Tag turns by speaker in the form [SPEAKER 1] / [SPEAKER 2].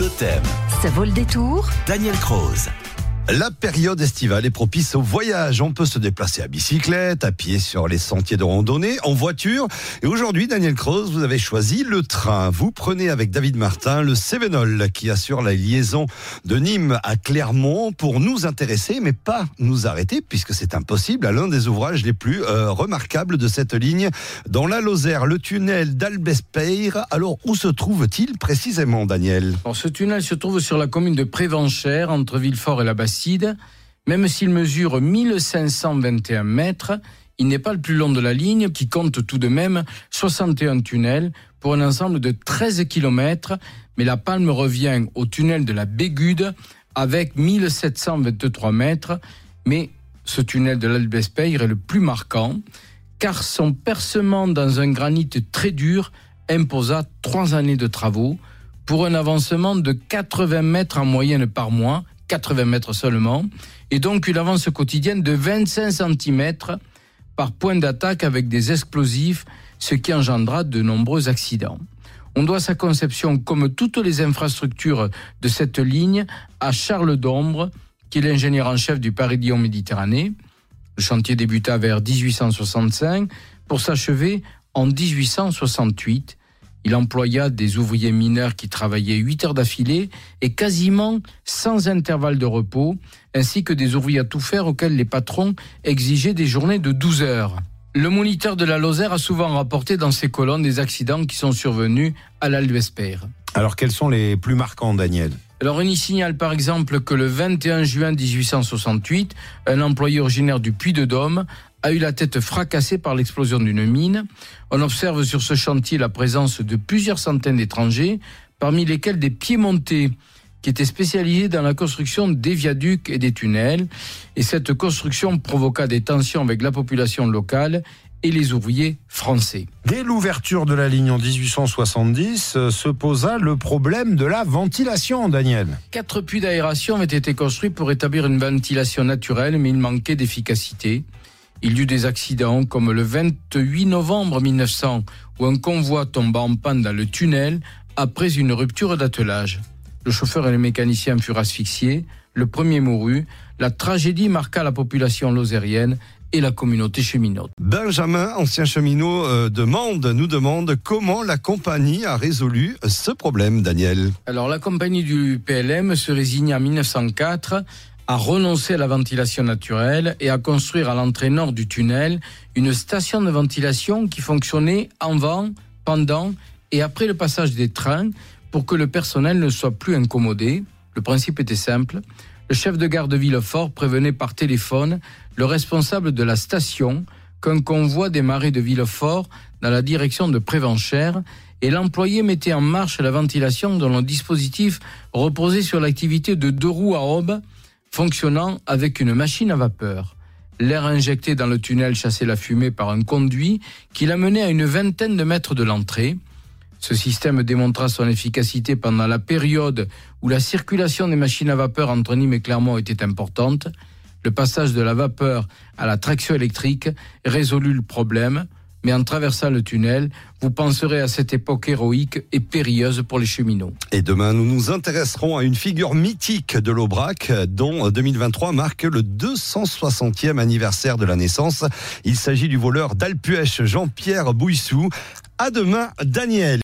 [SPEAKER 1] Totem.
[SPEAKER 2] Ça vaut le détour
[SPEAKER 1] Daniel Croze.
[SPEAKER 3] La période estivale est propice au voyage. On peut se déplacer à bicyclette, à pied sur les sentiers de randonnée, en voiture. Et aujourd'hui, Daniel Croze, vous avez choisi le train. Vous prenez avec David Martin le Cévenol qui assure la liaison de Nîmes à Clermont pour nous intéresser, mais pas nous arrêter, puisque c'est impossible, à l'un des ouvrages les plus euh, remarquables de cette ligne dans la Lozère, le tunnel d'Albespeyre. Alors, où se trouve-t-il précisément, Daniel?
[SPEAKER 4] Ce tunnel se trouve sur la commune de Prévenchère, entre Villefort et la Bastille. Même s'il mesure 1521 mètres, il n'est pas le plus long de la ligne, qui compte tout de même 61 tunnels pour un ensemble de 13 km. Mais la palme revient au tunnel de la Bégude avec 1723 mètres. Mais ce tunnel de l'Albespeyre est le plus marquant, car son percement dans un granit très dur imposa trois années de travaux pour un avancement de 80 mètres en moyenne par mois 80 mètres seulement, et donc une avance quotidienne de 25 cm par point d'attaque avec des explosifs, ce qui engendra de nombreux accidents. On doit sa conception, comme toutes les infrastructures de cette ligne, à Charles Dombre, qui est l'ingénieur en chef du Paris-Lyon Méditerranée. Le chantier débuta vers 1865 pour s'achever en 1868 il employa des ouvriers mineurs qui travaillaient 8 heures d'affilée et quasiment sans intervalle de repos, ainsi que des ouvriers à tout faire auxquels les patrons exigeaient des journées de 12 heures. Le moniteur de la Lozère a souvent rapporté dans ses colonnes des accidents qui sont survenus à l'Alvespère.
[SPEAKER 3] Alors quels sont les plus marquants, Daniel?
[SPEAKER 4] Alors on y signale par exemple que le 21 juin 1868, un employé originaire du Puy-de-Dôme a eu la tête fracassée par l'explosion d'une mine. On observe sur ce chantier la présence de plusieurs centaines d'étrangers, parmi lesquels des piémontais qui étaient spécialisés dans la construction des viaducs et des tunnels. Et cette construction provoqua des tensions avec la population locale et les ouvriers français.
[SPEAKER 3] Dès l'ouverture de la ligne en 1870, euh, se posa le problème de la ventilation, Daniel.
[SPEAKER 4] Quatre puits d'aération avaient été construits pour établir une ventilation naturelle, mais il manquait d'efficacité. Il y eut des accidents comme le 28 novembre 1900 où un convoi tomba en panne dans le tunnel après une rupture d'attelage. Le chauffeur et le mécanicien furent asphyxiés, le premier mourut, la tragédie marqua la population lozérienne et la communauté cheminot.
[SPEAKER 3] Benjamin, ancien cheminot, euh, demande, nous demande comment la compagnie a résolu ce problème, Daniel.
[SPEAKER 4] Alors la compagnie du PLM se résigne en 1904 à renoncer à la ventilation naturelle et à construire à l'entrée nord du tunnel une station de ventilation qui fonctionnait avant, pendant et après le passage des trains pour que le personnel ne soit plus incommodé. Le principe était simple. Le chef de gare de Villefort prévenait par téléphone le responsable de la station qu'un convoi démarrait de Villefort dans la direction de Prévenchère et l'employé mettait en marche la ventilation dont le dispositif reposait sur l'activité de deux roues à aube fonctionnant avec une machine à vapeur. L'air injecté dans le tunnel chassait la fumée par un conduit qui l'amenait à une vingtaine de mètres de l'entrée. Ce système démontra son efficacité pendant la période où la circulation des machines à vapeur entre Nîmes et Clermont était importante. Le passage de la vapeur à la traction électrique résolut le problème mais en traversant le tunnel, vous penserez à cette époque héroïque et périlleuse pour les cheminots.
[SPEAKER 3] Et demain, nous nous intéresserons à une figure mythique de l'Aubrac, dont 2023 marque le 260e anniversaire de la naissance. Il s'agit du voleur d'Alpuèche, Jean-Pierre Bouissou. À demain, Daniel.